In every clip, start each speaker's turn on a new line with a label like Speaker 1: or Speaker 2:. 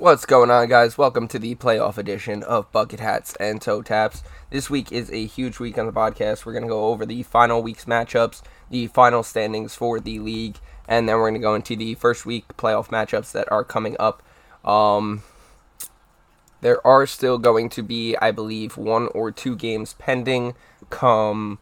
Speaker 1: What's going on, guys? Welcome to the playoff edition of Bucket Hats and Toe Taps. This week is a huge week on the podcast. We're going to go over the final week's matchups, the final standings for the league, and then we're going to go into the first week playoff matchups that are coming up. Um, there are still going to be, I believe, one or two games pending come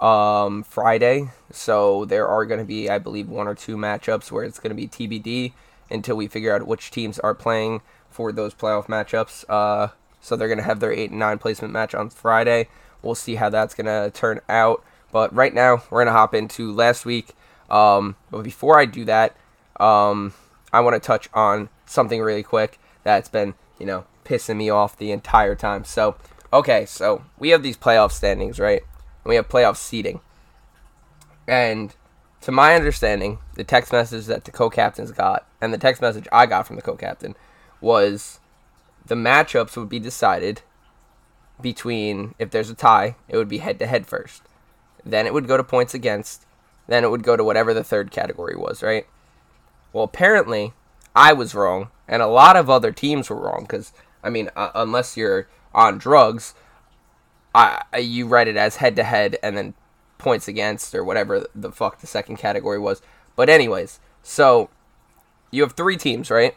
Speaker 1: um, Friday. So there are going to be, I believe, one or two matchups where it's going to be TBD until we figure out which teams are playing for those playoff matchups. Uh, so they're going to have their 8 and 9 placement match on Friday. We'll see how that's going to turn out. But right now, we're going to hop into last week. Um, but before I do that, um, I want to touch on something really quick that's been, you know, pissing me off the entire time. So, okay, so we have these playoff standings, right? And we have playoff seeding. And to my understanding, the text message that the co-captains got and the text message I got from the co-captain was the matchups would be decided between if there's a tie, it would be head to head first. Then it would go to points against, then it would go to whatever the third category was, right? Well, apparently I was wrong and a lot of other teams were wrong cuz I mean, uh, unless you're on drugs, I you write it as head to head and then points against or whatever the fuck the second category was. But anyways, so you have three teams, right?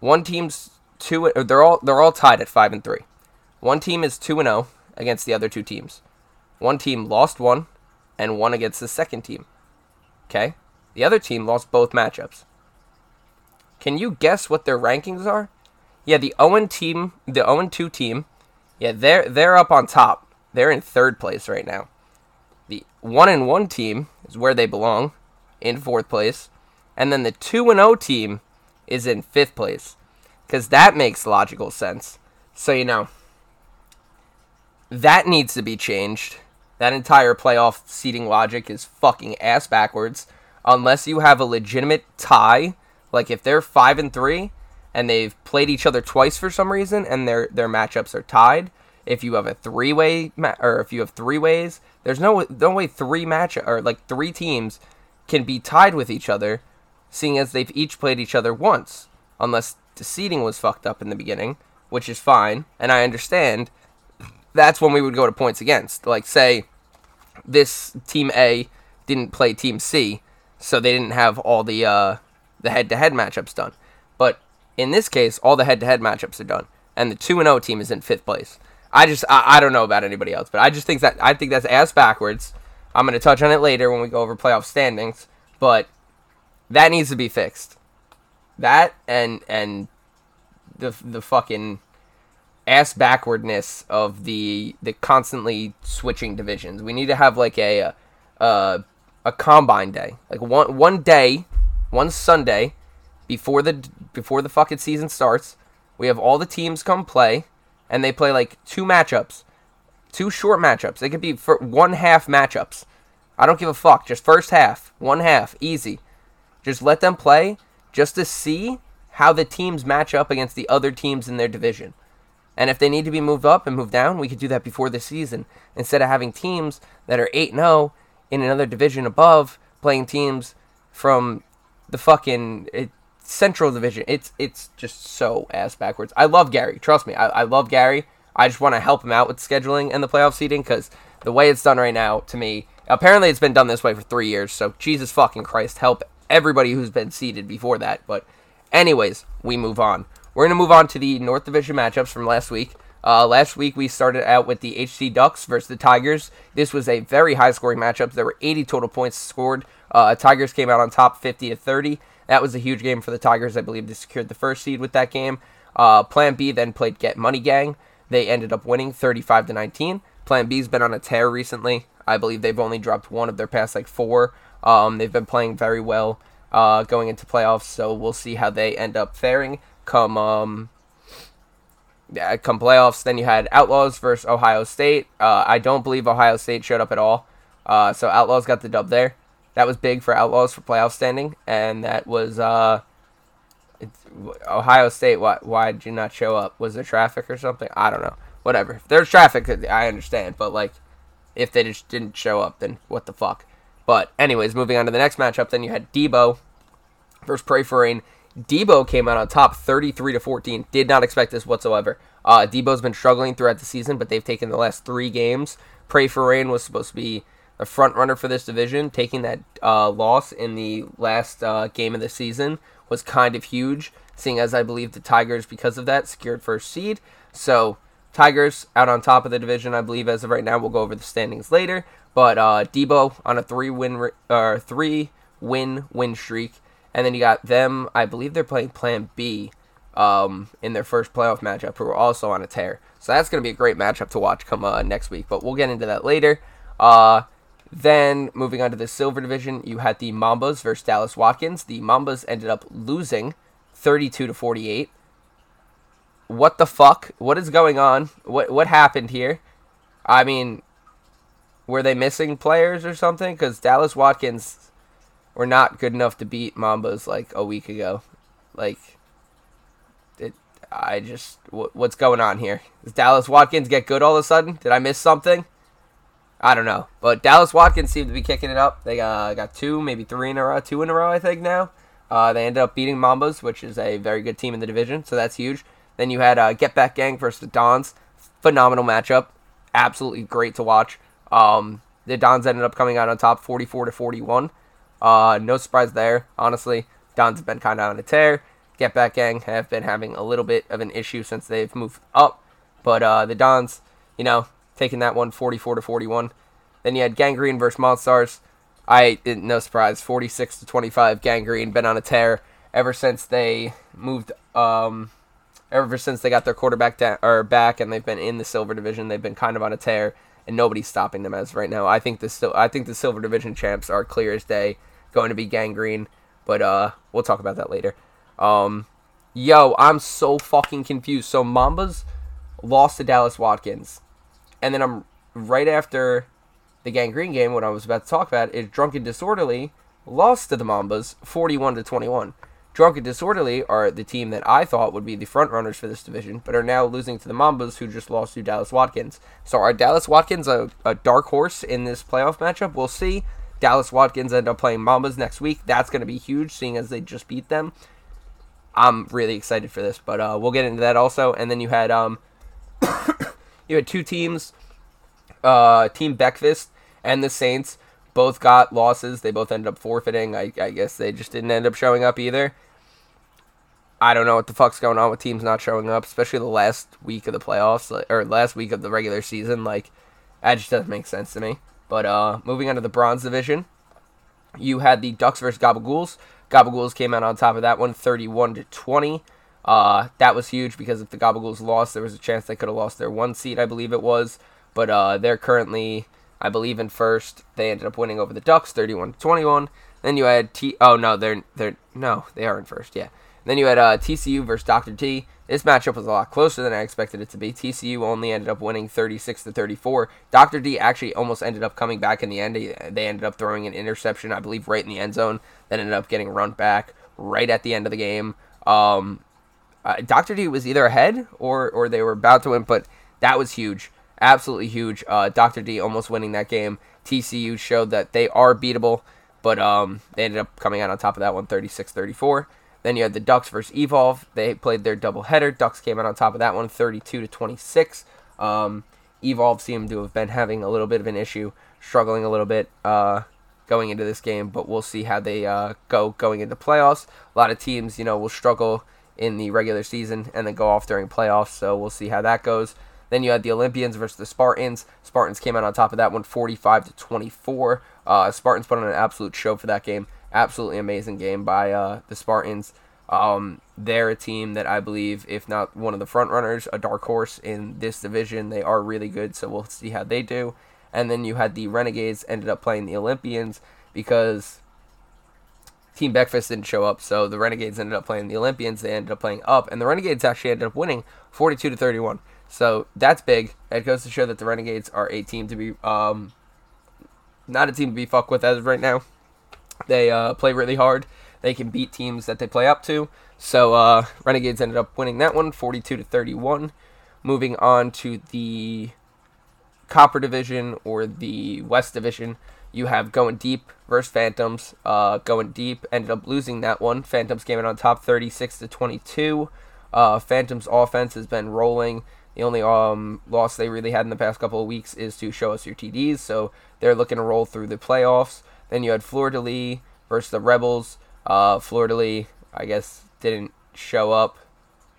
Speaker 1: One team's two. Uh, they're all they're all tied at five and three. One team is two and zero against the other two teams. One team lost one, and one against the second team. Okay, the other team lost both matchups. Can you guess what their rankings are? Yeah, the oh Owen team, the oh Owen two team, yeah, they're they're up on top. They're in third place right now. The one and one team is where they belong, in fourth place, and then the two and O team is in fifth place, because that makes logical sense. So you know that needs to be changed. That entire playoff seating logic is fucking ass backwards. Unless you have a legitimate tie, like if they're five and three and they've played each other twice for some reason and their their matchups are tied. If you have a three way ma- or if you have three ways, there's no no way three match or like three teams can be tied with each other, seeing as they've each played each other once, unless the seeding was fucked up in the beginning, which is fine, and I understand. That's when we would go to points against. Like say this team A didn't play team C, so they didn't have all the uh, the head to head matchups done. But in this case, all the head to head matchups are done, and the two and zero team is in fifth place. I just I, I don't know about anybody else, but I just think that I think that's ass backwards. I'm gonna touch on it later when we go over playoff standings, but that needs to be fixed. That and and the the fucking ass backwardness of the the constantly switching divisions. We need to have like a uh a combine day, like one one day, one Sunday before the before the fucking season starts. We have all the teams come play, and they play like two matchups, two short matchups. They could be for one half matchups. I don't give a fuck. Just first half, one half, easy. Just let them play, just to see how the teams match up against the other teams in their division. And if they need to be moved up and moved down, we could do that before the season instead of having teams that are 8 0 in another division above playing teams from the fucking it, Central Division. It's it's just so ass backwards. I love Gary. Trust me, I, I love Gary. I just want to help him out with scheduling and the playoff seating because the way it's done right now, to me, apparently it's been done this way for three years. So Jesus fucking Christ, help everybody who's been seeded before that. But anyways, we move on. We're gonna move on to the North Division matchups from last week. Uh, last week we started out with the HC Ducks versus the Tigers. This was a very high scoring matchup. There were 80 total points scored. Uh, Tigers came out on top 50 to 30. That was a huge game for the Tigers. I believe they secured the first seed with that game. Uh, Plan B then played Get Money Gang. They ended up winning 35 to 19. Plan B's been on a tear recently. I believe they've only dropped one of their past like four. Um, they've been playing very well uh, going into playoffs, so we'll see how they end up faring come um, yeah, come playoffs. Then you had Outlaws versus Ohio State. Uh, I don't believe Ohio State showed up at all, uh, so Outlaws got the dub there. That was big for Outlaws for playoff standing, and that was uh, Ohio State. Why why did you not show up? Was there traffic or something? I don't know. Whatever. If there's traffic, I understand, but like, if they just didn't show up, then what the fuck? But anyways, moving on to the next matchup, then you had Debo versus Pray for Rain Debo came out on top 33 to 14. Did not expect this whatsoever. Uh, Debo's been struggling throughout the season, but they've taken the last three games. Pray for Rain was supposed to be the front runner for this division. Taking that uh, loss in the last uh, game of the season was kind of huge, seeing as I believe the Tigers, because of that, secured first seed. So Tigers out on top of the division, I believe, as of right now. We'll go over the standings later. But uh, Debo on a three win or three win win streak, and then you got them. I believe they're playing Plan B um, in their first playoff matchup, who are also on a tear. So that's going to be a great matchup to watch come uh, next week. But we'll get into that later. Uh, then moving on to the silver division, you had the Mambas versus Dallas Watkins. The Mambas ended up losing 32 to 48 what the fuck? What is going on? What what happened here? I mean, were they missing players or something? Because Dallas Watkins were not good enough to beat Mambas like a week ago. Like, it. I just what, what's going on here? Does Dallas Watkins get good all of a sudden? Did I miss something? I don't know, but Dallas Watkins seemed to be kicking it up. They uh, got two, maybe three in a row, two in a row, I think now. Uh, they ended up beating Mambas, which is a very good team in the division, so that's huge. Then you had uh, Get Back Gang versus the Dons. Phenomenal matchup. Absolutely great to watch. Um, the Dons ended up coming out on top 44 to 41. Uh, no surprise there, honestly. Dons have been kind of on a tear. Get Back Gang have been having a little bit of an issue since they've moved up. But uh, the Dons, you know, taking that one 44 to 41. Then you had Gangrene versus Monstars. I no surprise, 46 to 25. Gangrene been on a tear ever since they moved um, ever since they got their quarterback down, or back and they've been in the silver division. They've been kind of on a tear, and nobody's stopping them as right now. I think the still I think the silver division champs are clear as day going to be gangrene, but uh, we'll talk about that later. Um, yo, I'm so fucking confused. So Mambas lost to Dallas Watkins, and then I'm right after the gangrene game. What I was about to talk about is drunken disorderly lost to the Mambas, 41 to 21. Drunken Disorderly are the team that I thought would be the front runners for this division, but are now losing to the Mambas, who just lost to Dallas Watkins. So are Dallas Watkins a, a dark horse in this playoff matchup? We'll see. Dallas Watkins end up playing Mambas next week. That's going to be huge, seeing as they just beat them. I'm really excited for this, but uh, we'll get into that also. And then you had um, you had two teams, uh, Team Breakfast and the Saints. Both got losses. They both ended up forfeiting. I, I guess they just didn't end up showing up either. I don't know what the fuck's going on with teams not showing up, especially the last week of the playoffs or last week of the regular season. Like, that just doesn't make sense to me. But uh, moving on to the bronze division, you had the Ducks versus Gabagools. Gabagools came out on top of that one, 31 to 20. Uh, that was huge because if the Gabagools lost, there was a chance they could have lost their one seat, I believe it was. But uh, they're currently, I believe, in first. They ended up winning over the Ducks, 31 to 21. Then you had T. Oh no, they're they're no, they are in first. Yeah. Then you had uh, TCU versus Dr. D. This matchup was a lot closer than I expected it to be. TCU only ended up winning 36 to 34. Dr. D actually almost ended up coming back in the end. They ended up throwing an interception, I believe, right in the end zone. Then ended up getting run back right at the end of the game. Um, uh, Dr. D was either ahead or or they were about to win, but that was huge, absolutely huge. Uh, Dr. D almost winning that game. TCU showed that they are beatable, but um, they ended up coming out on top of that one, 36-34. Then you had the Ducks versus Evolve. They played their doubleheader. Ducks came out on top of that one, 32 to 26. Um, Evolve seemed to have been having a little bit of an issue, struggling a little bit uh, going into this game, but we'll see how they uh, go going into playoffs. A lot of teams, you know, will struggle in the regular season and then go off during playoffs, so we'll see how that goes. Then you had the Olympians versus the Spartans. Spartans came out on top of that one, 45 to 24. Uh, Spartans put on an absolute show for that game absolutely amazing game by uh, the Spartans. Um, they're a team that I believe, if not one of the front runners, a dark horse in this division. They are really good, so we'll see how they do. And then you had the Renegades ended up playing the Olympians because Team Breakfast didn't show up, so the Renegades ended up playing the Olympians. They ended up playing up, and the Renegades actually ended up winning 42 to 31. So that's big. It goes to show that the Renegades are a team to be, um, not a team to be fucked with as of right now. They uh, play really hard. They can beat teams that they play up to. So uh, Renegades ended up winning that one, 42 to 31. Moving on to the Copper Division or the West Division, You have going deep versus Phantoms. Uh, going deep ended up losing that one. Phantoms came in on top, 36 to 22. Uh, Phantoms offense has been rolling. The only um, loss they really had in the past couple of weeks is to show us your TDs, so they're looking to roll through the playoffs. Then you had de Lis versus the Rebels. Uh, de Lis, I guess, didn't show up,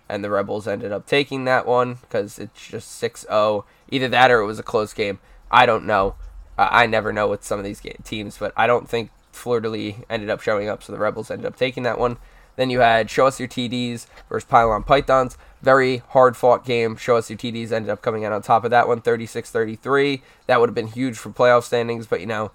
Speaker 1: and the Rebels ended up taking that one because it's just 6 0. Either that or it was a close game. I don't know. Uh, I never know with some of these teams, but I don't think Fleur de Lis ended up showing up, so the Rebels ended up taking that one. Then you had Show Us Your TDs versus Pylon Pythons. Very hard fought game. Show Us Your TDs ended up coming out on top of that one, 36 33. That would have been huge for playoff standings, but you know,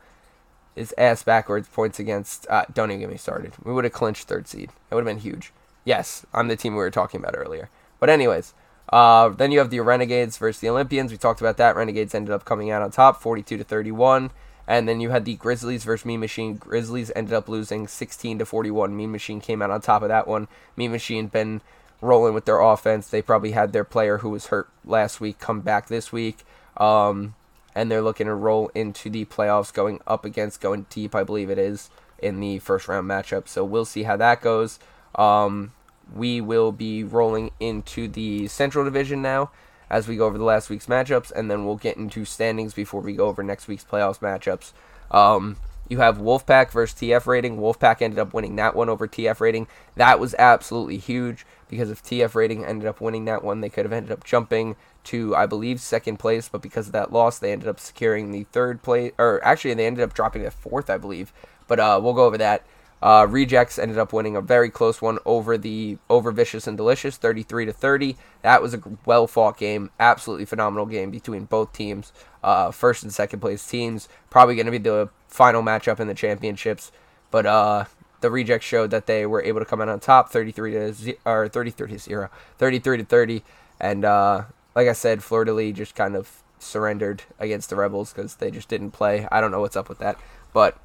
Speaker 1: it's ass backwards points against. Uh, don't even get me started. We would have clinched third seed. It would have been huge. Yes, I'm the team we were talking about earlier. But, anyways, uh, then you have the Renegades versus the Olympians. We talked about that. Renegades ended up coming out on top, 42 to 31. And then you had the Grizzlies versus Mean Machine. Grizzlies ended up losing 16 to 41. Mean Machine came out on top of that one. Mean Machine been rolling with their offense. They probably had their player who was hurt last week come back this week. Um, and they're looking to roll into the playoffs going up against going deep, I believe it is, in the first round matchup. So we'll see how that goes. Um, we will be rolling into the Central Division now as we go over the last week's matchups, and then we'll get into standings before we go over next week's playoffs matchups. Um, you have Wolfpack versus TF rating. Wolfpack ended up winning that one over TF rating. That was absolutely huge because if TF rating ended up winning that one, they could have ended up jumping to, I believe, second place. But because of that loss, they ended up securing the third place, or actually, they ended up dropping to fourth, I believe. But uh, we'll go over that. Uh, Rejects ended up winning a very close one over the over Vicious and Delicious, 33 to 30. That was a well fought game, absolutely phenomenal game between both teams, uh, first and second place teams. Probably going to be the final matchup in the championships, but uh, the Rejects showed that they were able to come out on top, 33 to or 33 to zero, 33 to 30, and uh, like I said, de Lis just kind of surrendered against the Rebels because they just didn't play. I don't know what's up with that, but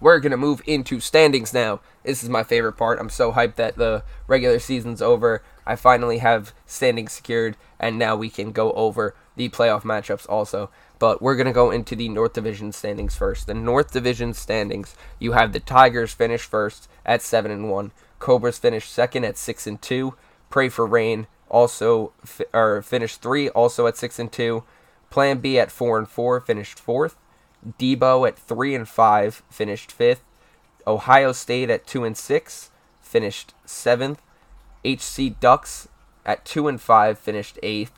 Speaker 1: we're going to move into standings now. This is my favorite part. I'm so hyped that the regular season's over. I finally have standings secured, and now we can go over the playoff matchups also. But we're going to go into the North Division standings first. The North Division standings, you have the Tigers finish first at 7 and 1. Cobras finished second at 6 and 2. Pray for Rain also fi- or finished 3 also at 6 and 2. Plan B at 4 and 4 finished 4th. Debo at three and five finished fifth. Ohio State at two and six finished seventh. HC Ducks at two and five finished eighth,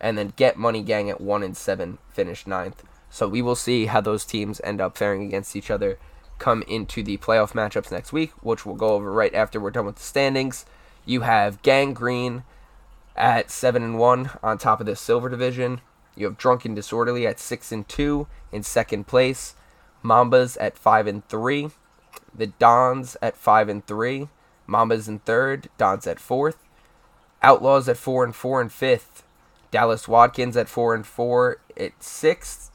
Speaker 1: and then Get Money Gang at one and seven finished ninth. So we will see how those teams end up faring against each other come into the playoff matchups next week, which we'll go over right after we're done with the standings. You have Gang Green at seven and one on top of the silver division. You have Drunken Disorderly at six and two in second place. Mambas at five and three. The Dons at five and three. Mambas in third. Dons at fourth. Outlaws at four and four and fifth. Dallas Watkins at four and four at sixth.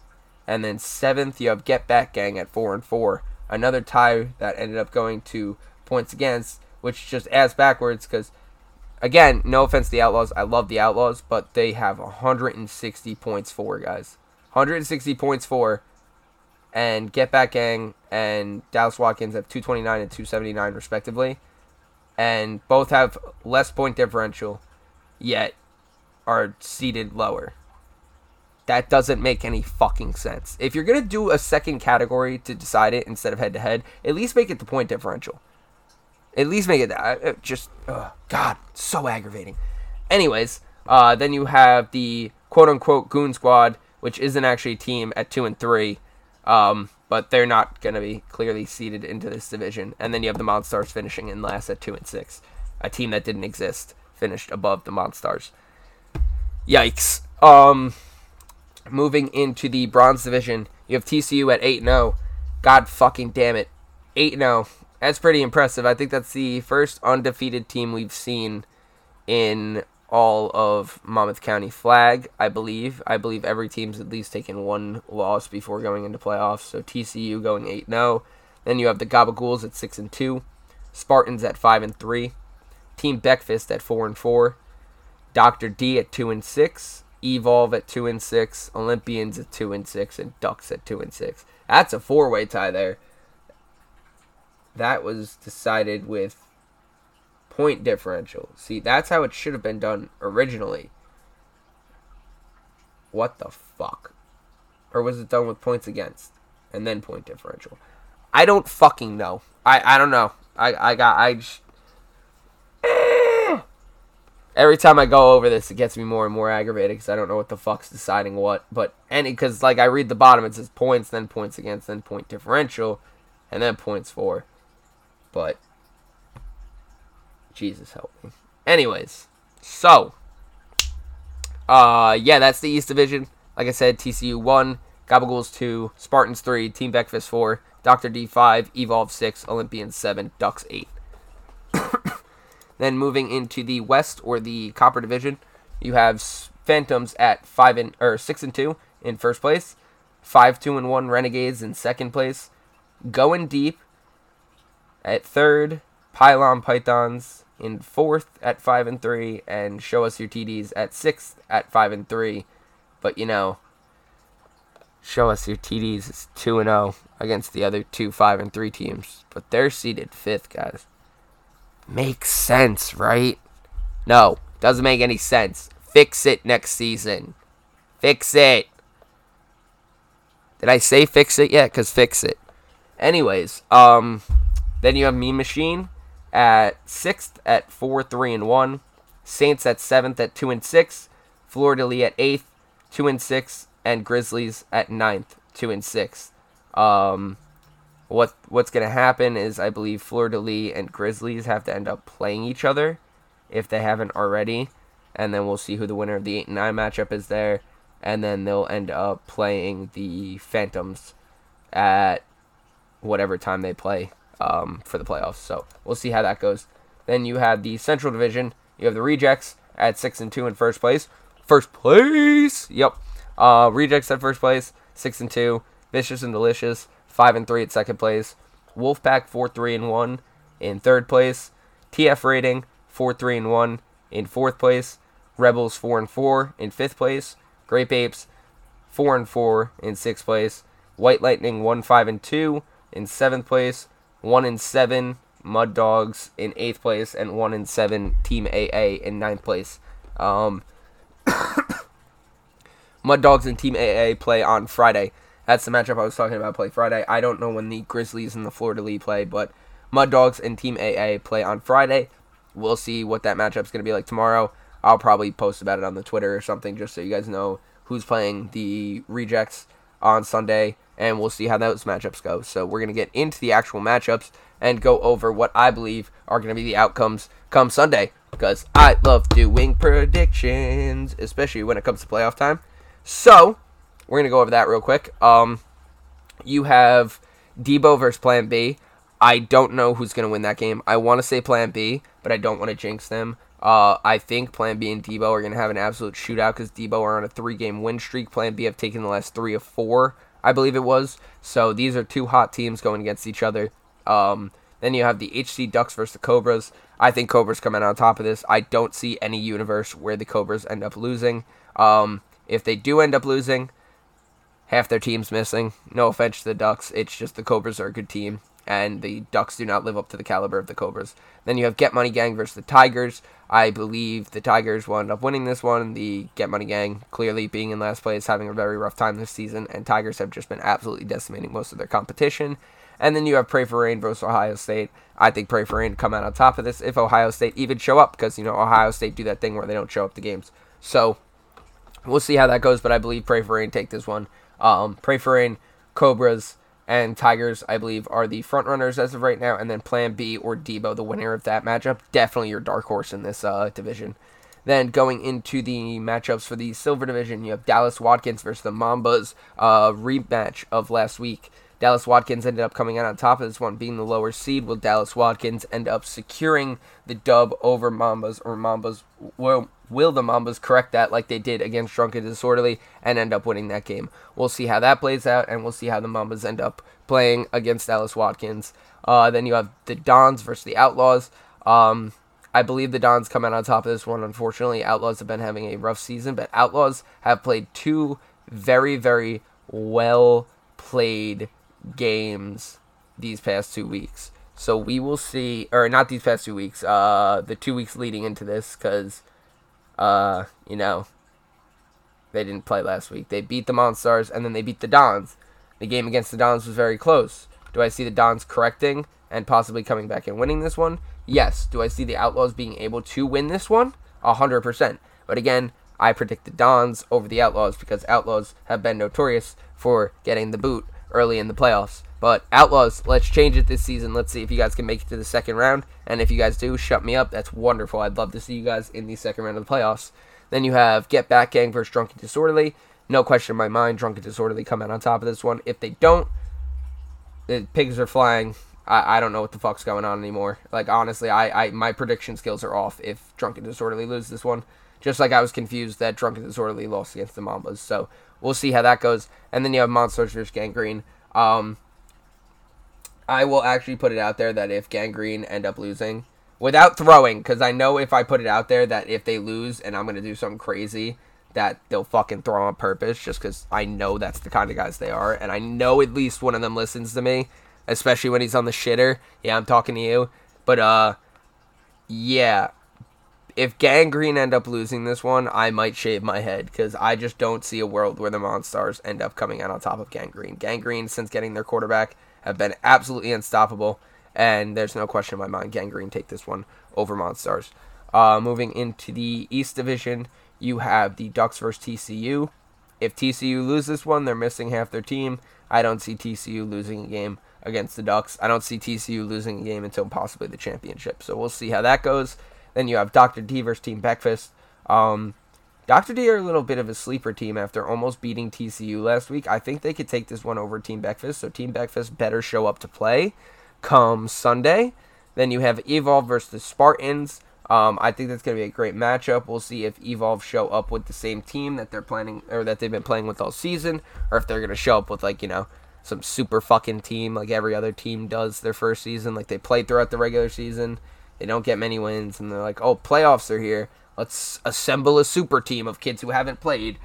Speaker 1: And then seventh, you have Get Back Gang at four and four. Another tie that ended up going to points against, which just adds backwards because again, no offense to the Outlaws. I love the Outlaws, but they have 160 points for, guys. 160 points for. And Get Back Gang and Dallas Watkins have 229 and 279, respectively. And both have less point differential, yet are seated lower. That doesn't make any fucking sense. If you're going to do a second category to decide it instead of head to head, at least make it the point differential. At least make it that. Just, uh, God, so aggravating. Anyways, uh, then you have the quote unquote Goon Squad, which isn't actually a team at 2 and 3. Um, but they're not going to be clearly seeded into this division. And then you have the Monstars finishing in last at 2 and 6. A team that didn't exist finished above the Monstars. Yikes. Um, moving into the Bronze Division, you have TCU at 8 and 0. God fucking damn it. 8 and 0. That's pretty impressive. I think that's the first undefeated team we've seen in all of Monmouth County flag, I believe. I believe every team's at least taken one loss before going into playoffs. So TCU going 8 0. Then you have the Gabagools at 6 and 2. Spartans at 5 and 3. Team Breakfast at 4 and 4. Dr. D at 2 and 6. Evolve at two and six, Olympians at two and six, and Ducks at two and six. That's a four-way tie there. That was decided with point differential. See, that's how it should have been done originally. What the fuck? Or was it done with points against and then point differential? I don't fucking know. I I don't know. I I got I just, eh. every time I go over this, it gets me more and more aggravated because I don't know what the fuck's deciding what. But any because like I read the bottom, it says points, then points against, then point differential, and then points for. But Jesus help me. Anyways, so uh yeah, that's the East Division. Like I said, TCU one, Gabagool two, Spartans three, Team Breakfast four, Doctor D five, Evolve six, Olympians seven, Ducks eight. then moving into the West or the Copper Division, you have Phantoms at five and or six and two in first place, five two and one Renegades in second place, going deep at third, Pylon Pythons in fourth at five and three, and Show Us Your TDs at sixth at five and three. But you know, Show Us Your TDs is two and zero against the other two five and three teams, but they're seated fifth, guys. Makes sense, right? No, doesn't make any sense. Fix it next season. Fix it. Did I say fix it yet? Cause fix it. Anyways, um, then you have Mean Machine at sixth at four, three, and one. Saints at seventh at two and six. Fleur de Lis at eighth, two and six, and Grizzlies at ninth, two and six. Um, what what's gonna happen is I believe Fleur de Lis and Grizzlies have to end up playing each other if they haven't already, and then we'll see who the winner of the eight and nine matchup is there, and then they'll end up playing the Phantoms at whatever time they play um, for the playoffs. So we'll see how that goes. Then you have the Central Division. You have the Rejects at six and two in first place. First place. Yep. Uh, Rejects at first place, six and two. Vicious and Delicious, five and three at second place. Wolfpack four three and one in third place. TF Rating four three and one in fourth place. Rebels four and four in fifth place. Grape Apes four and four in sixth place. White Lightning one five and two in seventh place one in seven Mud Dogs in eighth place, and one in seven Team AA in ninth place. Um, Mud Dogs and Team AA play on Friday. That's the matchup I was talking about. Play Friday. I don't know when the Grizzlies and the Fleur de Lis play, but Mud Dogs and Team AA play on Friday. We'll see what that matchup's going to be like tomorrow. I'll probably post about it on the Twitter or something just so you guys know who's playing the Rejects on Sunday and we'll see how those matchups go. So we're going to get into the actual matchups and go over what I believe are going to be the outcomes come Sunday because I love doing predictions, especially when it comes to playoff time. So we're going to go over that real quick. Um, you have Debo versus Plan B. I don't know who's going to win that game. I want to say Plan B, but I don't want to jinx them. Uh, I think Plan B and Debo are going to have an absolute shootout because Debo are on a three game win streak. Plan B have taken the last three of four. I believe it was. So these are two hot teams going against each other. Um, then you have the HC Ducks versus the Cobras. I think Cobras coming on top of this. I don't see any universe where the Cobras end up losing. Um, if they do end up losing, half their team's missing. No offense to the Ducks. It's just the Cobras are a good team, and the Ducks do not live up to the caliber of the Cobras. Then you have Get Money Gang versus the Tigers. I believe the Tigers will end up winning this one. The Get Money Gang clearly being in last place, having a very rough time this season, and Tigers have just been absolutely decimating most of their competition. And then you have Pray for Rain versus Ohio State. I think Pray for Rain come out on top of this if Ohio State even show up, because you know Ohio State do that thing where they don't show up to games. So we'll see how that goes, but I believe Pray for Rain take this one. Um, Pray for Rain, Cobras, and Tigers, I believe, are the front runners as of right now, and then Plan B or Debo, the winner of that matchup, definitely your dark horse in this uh, division. Then going into the matchups for the Silver Division, you have Dallas Watkins versus the Mambas, uh, rematch of last week. Dallas Watkins ended up coming out on top of this one, being the lower seed. Will Dallas Watkins end up securing the dub over Mambas, or Mambas will will the Mambas correct that like they did against Drunken Disorderly and end up winning that game? We'll see how that plays out, and we'll see how the Mambas end up playing against Dallas Watkins. Uh, then you have the Dons versus the Outlaws. Um, I believe the Dons come out on top of this one. Unfortunately, Outlaws have been having a rough season, but Outlaws have played two very, very well played games these past two weeks. So we will see, or not these past two weeks, uh, the two weeks leading into this, because, uh, you know, they didn't play last week. They beat the Monstars and then they beat the Dons. The game against the Dons was very close. Do I see the Dons correcting and possibly coming back and winning this one? Yes. Do I see the Outlaws being able to win this one? 100%. But again, I predict the Dons over the Outlaws because Outlaws have been notorious for getting the boot early in the playoffs. But Outlaws, let's change it this season. Let's see if you guys can make it to the second round. And if you guys do, shut me up. That's wonderful. I'd love to see you guys in the second round of the playoffs. Then you have Get Back Gang versus Drunken Disorderly. No question in my mind, Drunken Disorderly come out on top of this one. If they don't, the pigs are flying. I, I don't know what the fuck's going on anymore. Like honestly, I, I my prediction skills are off if Drunken Disorderly lose this one. Just like I was confused that Drunken Disorderly lost against the Mambas. So we'll see how that goes. And then you have Monstars versus Gangrene. Um, I will actually put it out there that if Gangrene end up losing, without throwing, because I know if I put it out there that if they lose and I'm gonna do something crazy, that they'll fucking throw on purpose, just because I know that's the kind of guys they are, and I know at least one of them listens to me, especially when he's on the shitter. Yeah, I'm talking to you, but uh, yeah. If Gangrene end up losing this one, I might shave my head because I just don't see a world where the Monstars end up coming out on top of Gangrene. Gangrene, since getting their quarterback, have been absolutely unstoppable, and there's no question in my mind Gangrene take this one over Monstars. Uh, moving into the East Division, you have the Ducks versus TCU. If TCU loses this one, they're missing half their team. I don't see TCU losing a game against the Ducks. I don't see TCU losing a game until possibly the championship. So we'll see how that goes. Then you have Dr. D versus Team Breakfast. Um, Dr. D are a little bit of a sleeper team after almost beating TCU last week. I think they could take this one over Team Breakfast, so Team Breakfast better show up to play come Sunday. Then you have Evolve versus the Spartans. Um, I think that's going to be a great matchup. We'll see if Evolve show up with the same team that they're planning or that they've been playing with all season, or if they're going to show up with like you know some super fucking team like every other team does their first season. Like they played throughout the regular season, they don't get many wins, and they're like, oh, playoffs are here. Let's assemble a super team of kids who haven't played.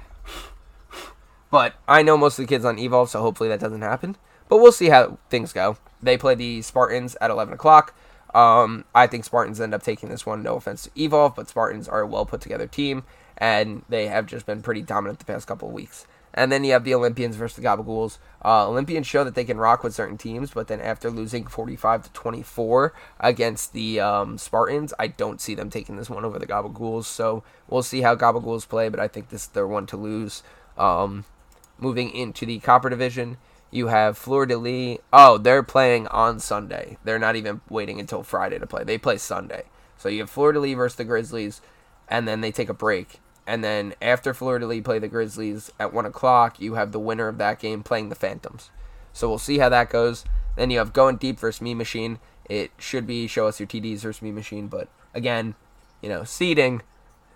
Speaker 1: But I know most of the kids on Evolve, so hopefully that doesn't happen. But we'll see how things go. They play the Spartans at 11 o'clock. Um, I think Spartans end up taking this one. No offense to Evolve, but Spartans are a well put together team, and they have just been pretty dominant the past couple of weeks. And then you have the Olympians versus the Gabagools. Uh, Olympians show that they can rock with certain teams, but then after losing 45 to 24 against the um, Spartans, I don't see them taking this one over the Gabagools. So we'll see how Gabagools play, but I think this is their one to lose. Um, moving into the Copper Division, you have Fleur de Lis. Oh, they're playing on Sunday. They're not even waiting until Friday to play. They play Sunday. So you have Fleur de Lis versus the Grizzlies, and then they take a break. And then after Fleur Lee play the Grizzlies at 1 o'clock, you have the winner of that game playing the Phantoms. So we'll see how that goes. Then you have Going Deep versus Mean Machine. It should be Show Us Your TDs versus Mean Machine, but again, you know, seeding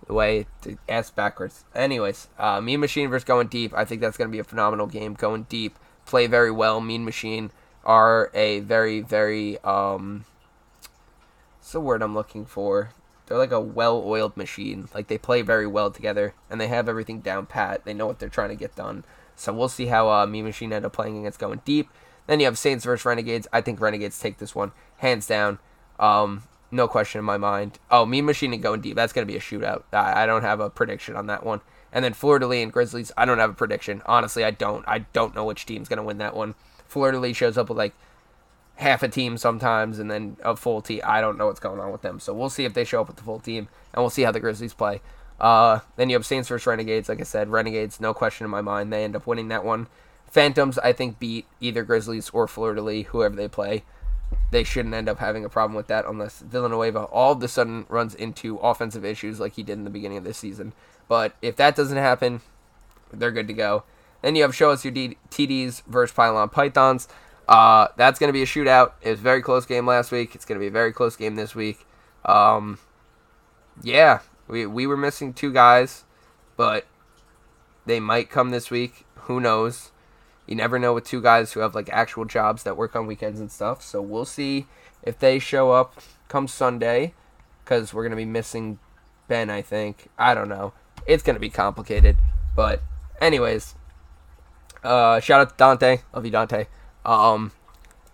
Speaker 1: the way to ask backwards. Anyways, uh, Machine versus Going Deep. I think that's going to be a phenomenal game. Going Deep, play very well. Mean Machine are a very, very, um, what's the word I'm looking for? They're like a well-oiled machine. Like they play very well together, and they have everything down pat. They know what they're trying to get done. So we'll see how uh, Machine end up playing against going deep. Then you have Saints versus Renegades. I think Renegades take this one hands down. Um, no question in my mind. Oh, Mean Machine and going deep. That's gonna be a shootout. I, I don't have a prediction on that one. And then de Lis and Grizzlies. I don't have a prediction. Honestly, I don't. I don't know which team's gonna win that one. De Lis shows up with like half a team sometimes and then a full team. I don't know what's going on with them. So we'll see if they show up with the full team and we'll see how the Grizzlies play. Uh, then you have Saints versus Renegades. Like I said, Renegades, no question in my mind. They end up winning that one. Phantoms, I think, beat either Grizzlies or Fleur de Lis, whoever they play. They shouldn't end up having a problem with that unless Villanueva all of a sudden runs into offensive issues like he did in the beginning of this season. But if that doesn't happen, they're good to go. Then you have Show Us Your D- TDs versus Pylon Pythons. Uh, that's going to be a shootout. It was a very close game last week. It's going to be a very close game this week. Um, yeah, we, we were missing two guys, but they might come this week. Who knows? You never know with two guys who have like actual jobs that work on weekends and stuff. So we'll see if they show up come Sunday. because we're gonna be missing Ben. I think I don't know. It's gonna be complicated, but anyways, uh, shout out to Dante. Love you, Dante. Um,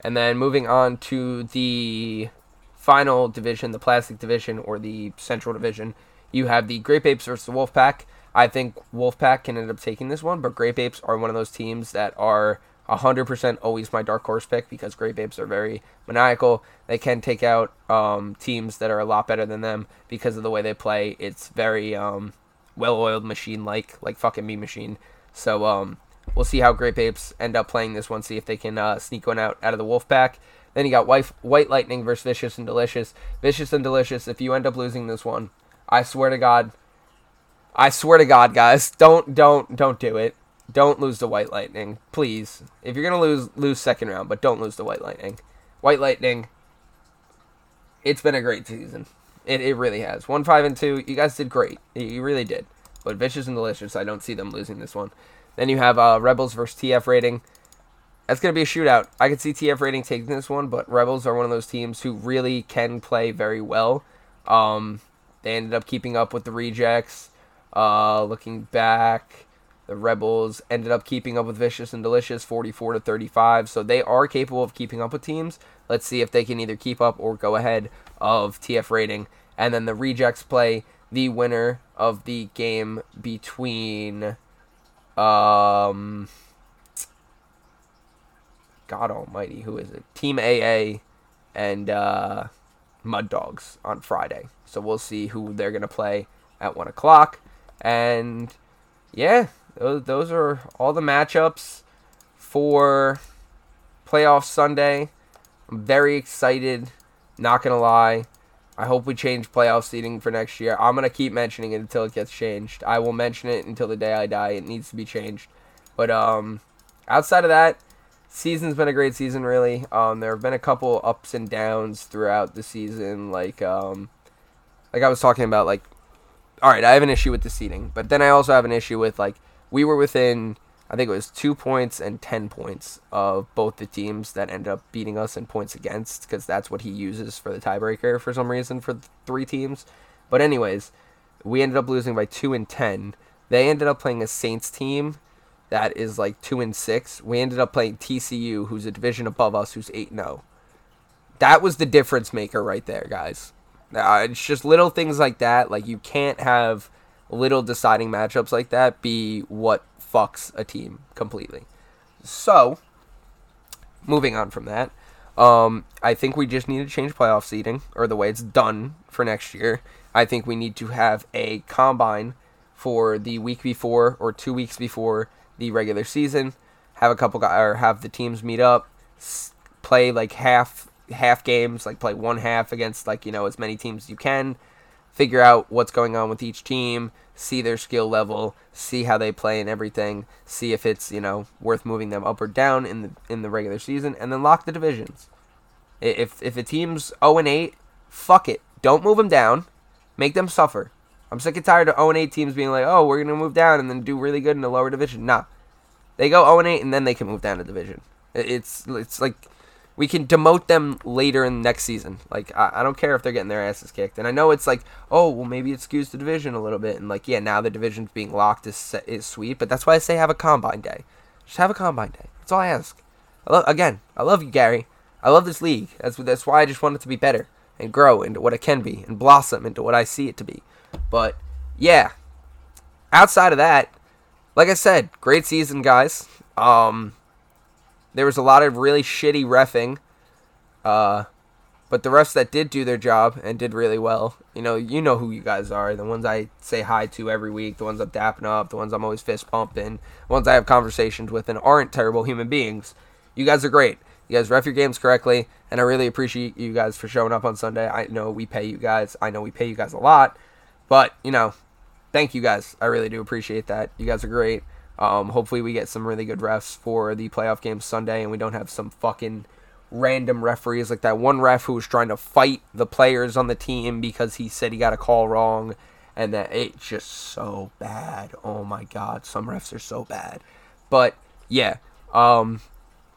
Speaker 1: and then moving on to the final division, the plastic division or the central division, you have the Grape Apes versus the Wolfpack. I think Wolfpack can end up taking this one, but Grape Apes are one of those teams that are 100% always my dark horse pick because Grape Apes are very maniacal. They can take out um, teams that are a lot better than them because of the way they play. It's very um, well-oiled machine like, like fucking me machine. So um, we'll see how Grape Apes end up playing this one. See if they can uh, sneak one out out of the Wolf Pack. Then you got White, White Lightning versus Vicious and Delicious. Vicious and Delicious. If you end up losing this one, I swear to God, I swear to God, guys, don't don't don't do it. Don't lose the White Lightning, please. If you're gonna lose, lose second round, but don't lose the White Lightning. White Lightning. It's been a great season. It, it really has. One five and two. You guys did great. You really did. But vicious and delicious. I don't see them losing this one. Then you have uh, Rebels versus TF Rating. That's gonna be a shootout. I could see TF Rating taking this one, but Rebels are one of those teams who really can play very well. Um, they ended up keeping up with the rejects. Uh, looking back, the Rebels ended up keeping up with Vicious and Delicious 44 to 35. So they are capable of keeping up with teams. Let's see if they can either keep up or go ahead of TF rating. And then the Rejects play the winner of the game between um God almighty, who is it? Team AA and uh, Mud Dogs on Friday. So we'll see who they're gonna play at one o'clock. And yeah, those, those are all the matchups for playoff Sunday. I'm very excited. Not gonna lie. I hope we change playoff seating for next year. I'm gonna keep mentioning it until it gets changed. I will mention it until the day I die. It needs to be changed. But um, outside of that, season's been a great season. Really, um, there have been a couple ups and downs throughout the season. Like um, like I was talking about. Like, all right, I have an issue with the seating, but then I also have an issue with like we were within I think it was two points and ten points of both the teams that ended up beating us in points against because that's what he uses for the tiebreaker for some reason for three teams. But anyways, we ended up losing by two and ten. They ended up playing a Saints team that is like two and six. We ended up playing TCU, who's a division above us, who's eight zero. Oh. That was the difference maker right there, guys. Uh, it's just little things like that. Like you can't have little deciding matchups like that be what fucks a team completely. So, moving on from that, um, I think we just need to change playoff seating or the way it's done for next year. I think we need to have a combine for the week before or two weeks before the regular season. Have a couple guys or have the teams meet up, play like half half games, like play one half against like you know as many teams as you can figure out what's going on with each team, see their skill level, see how they play and everything, see if it's, you know, worth moving them up or down in the in the regular season and then lock the divisions. If if a team's 0 and 8, fuck it. Don't move them down. Make them suffer. I'm sick and tired of 0 and 8 teams being like, "Oh, we're going to move down and then do really good in the lower division." Nah. They go 0 and 8 and then they can move down to division. It's it's like we can demote them later in the next season. Like I, I, don't care if they're getting their asses kicked. And I know it's like, oh well, maybe it skews the division a little bit. And like, yeah, now the division's being locked is is sweet. But that's why I say have a combine day. Just have a combine day. That's all I ask. I love again. I love you, Gary. I love this league. That's that's why I just want it to be better and grow into what it can be and blossom into what I see it to be. But yeah, outside of that, like I said, great season, guys. Um, there was a lot of really shitty refing. Uh, but the refs that did do their job and did really well, you know, you know who you guys are. The ones I say hi to every week, the ones I'm dapping up, the ones I'm always fist pumping, the ones I have conversations with and aren't terrible human beings. You guys are great. You guys ref your games correctly, and I really appreciate you guys for showing up on Sunday. I know we pay you guys. I know we pay you guys a lot, but you know, thank you guys. I really do appreciate that. You guys are great. Um, hopefully, we get some really good refs for the playoff game Sunday, and we don't have some fucking random referees like that one ref who was trying to fight the players on the team because he said he got a call wrong, and that it's just so bad. Oh my god, some refs are so bad. But yeah, um,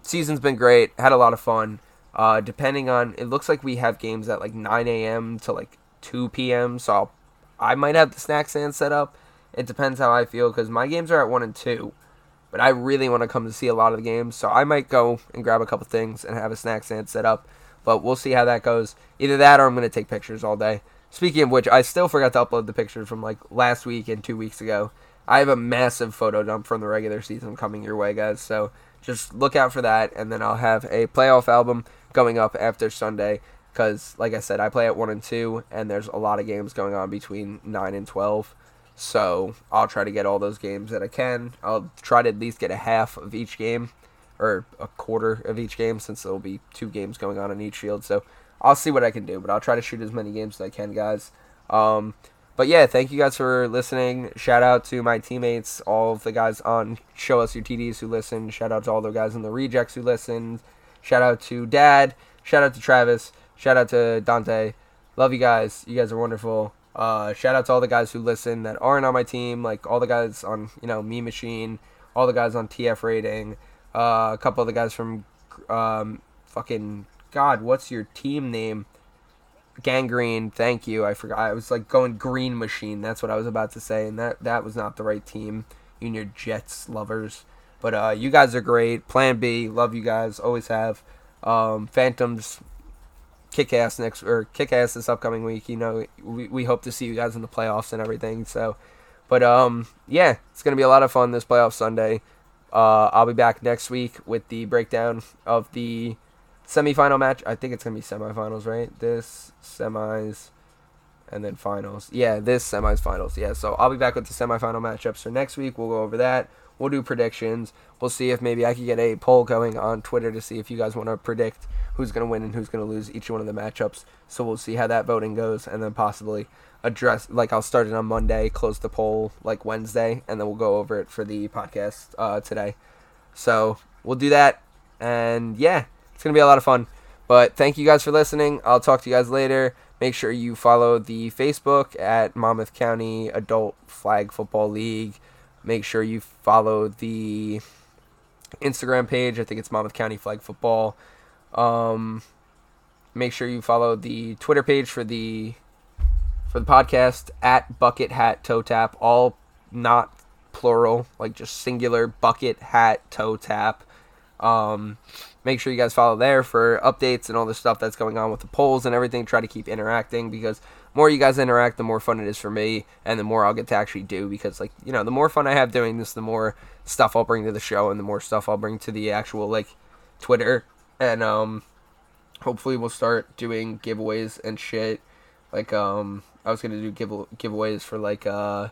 Speaker 1: season's been great. Had a lot of fun. Uh, depending on, it looks like we have games at like 9 a.m. to like 2 p.m. So I'll, I might have the snack stand set up. It depends how I feel because my games are at 1 and 2. But I really want to come to see a lot of the games. So I might go and grab a couple things and have a snack stand set up. But we'll see how that goes. Either that or I'm to take pictures all day. Speaking of which, I still forgot to upload the pictures from like last week and two weeks ago. I have a massive photo dump from the regular season coming your way, guys. So just look out for that. And then I'll have a playoff album going up after Sunday because, like I said, I play at 1 and 2, and there's a lot of games going on between 9 and 12. So I'll try to get all those games that I can. I'll try to at least get a half of each game, or a quarter of each game, since there'll be two games going on in each field. So I'll see what I can do, but I'll try to shoot as many games as I can, guys. Um, but yeah, thank you guys for listening. Shout out to my teammates, all of the guys on Show Us Your TDs who listen. Shout out to all the guys in the rejects who listen. Shout out to Dad. Shout out to Travis. Shout out to Dante. Love you guys. You guys are wonderful. Uh, shout out to all the guys who listen that aren't on my team, like all the guys on you know Mean Machine, all the guys on TF Rating, uh, a couple of the guys from um, fucking God, what's your team name? Gang Green, thank you. I forgot. I was like going Green Machine. That's what I was about to say, and that that was not the right team. You and your Jets lovers, but uh, you guys are great. Plan B, love you guys. Always have. Um, Phantoms, kick ass next or kick ass this upcoming week. You know, we we hope to see you guys in the playoffs and everything. So, but um, yeah, it's gonna be a lot of fun this playoff Sunday. Uh, I'll be back next week with the breakdown of the semifinal match. I think it's gonna be semifinals, right? This semis, and then finals. Yeah, this semis finals. Yeah, so I'll be back with the semifinal matchups for next week. We'll go over that. We'll do predictions. We'll see if maybe I could get a poll going on Twitter to see if you guys want to predict who's going to win and who's going to lose each one of the matchups. So we'll see how that voting goes, and then possibly address like I'll start it on Monday, close the poll like Wednesday, and then we'll go over it for the podcast uh, today. So we'll do that, and yeah, it's gonna be a lot of fun. But thank you guys for listening. I'll talk to you guys later. Make sure you follow the Facebook at Monmouth County Adult Flag Football League. Make sure you follow the Instagram page. I think it's Monmouth County Flag Football. Um, make sure you follow the Twitter page for the for the podcast at Bucket Hat Toe Tap. All not plural, like just singular Bucket Hat Toe Tap. Um, make sure you guys follow there for updates and all the stuff that's going on with the polls and everything. Try to keep interacting because more you guys interact, the more fun it is for me, and the more I'll get to actually do. Because like you know, the more fun I have doing this, the more stuff I'll bring to the show, and the more stuff I'll bring to the actual like Twitter, and um, hopefully we'll start doing giveaways and shit. Like um, I was gonna do give giveaways for like uh,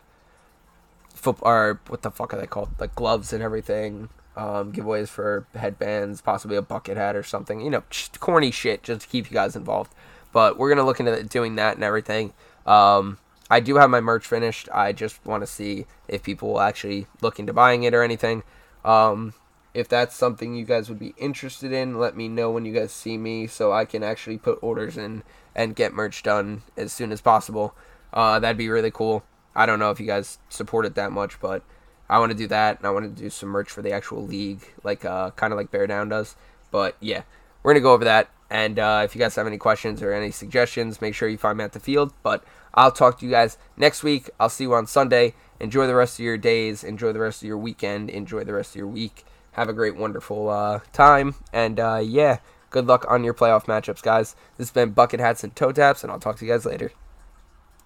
Speaker 1: football or what the fuck are they called? Like gloves and everything um, giveaways for headbands, possibly a bucket hat or something. You know, corny shit just to keep you guys involved. But we're gonna look into doing that and everything. Um, I do have my merch finished. I just want to see if people will actually look into buying it or anything. Um, if that's something you guys would be interested in, let me know when you guys see me so I can actually put orders in and get merch done as soon as possible. Uh, that'd be really cool. I don't know if you guys support it that much, but I want to do that, and I want to do some merch for the actual league, like uh, kind of like Bear Down does. But yeah, we're gonna go over that. And uh, if you guys have any questions or any suggestions, make sure you find me at the field. But I'll talk to you guys next week. I'll see you on Sunday. Enjoy the rest of your days. Enjoy the rest of your weekend. Enjoy the rest of your week. Have a great, wonderful uh, time. And uh, yeah, good luck on your playoff matchups, guys. This has been Bucket Hats and Toe Taps, and I'll talk to you guys later.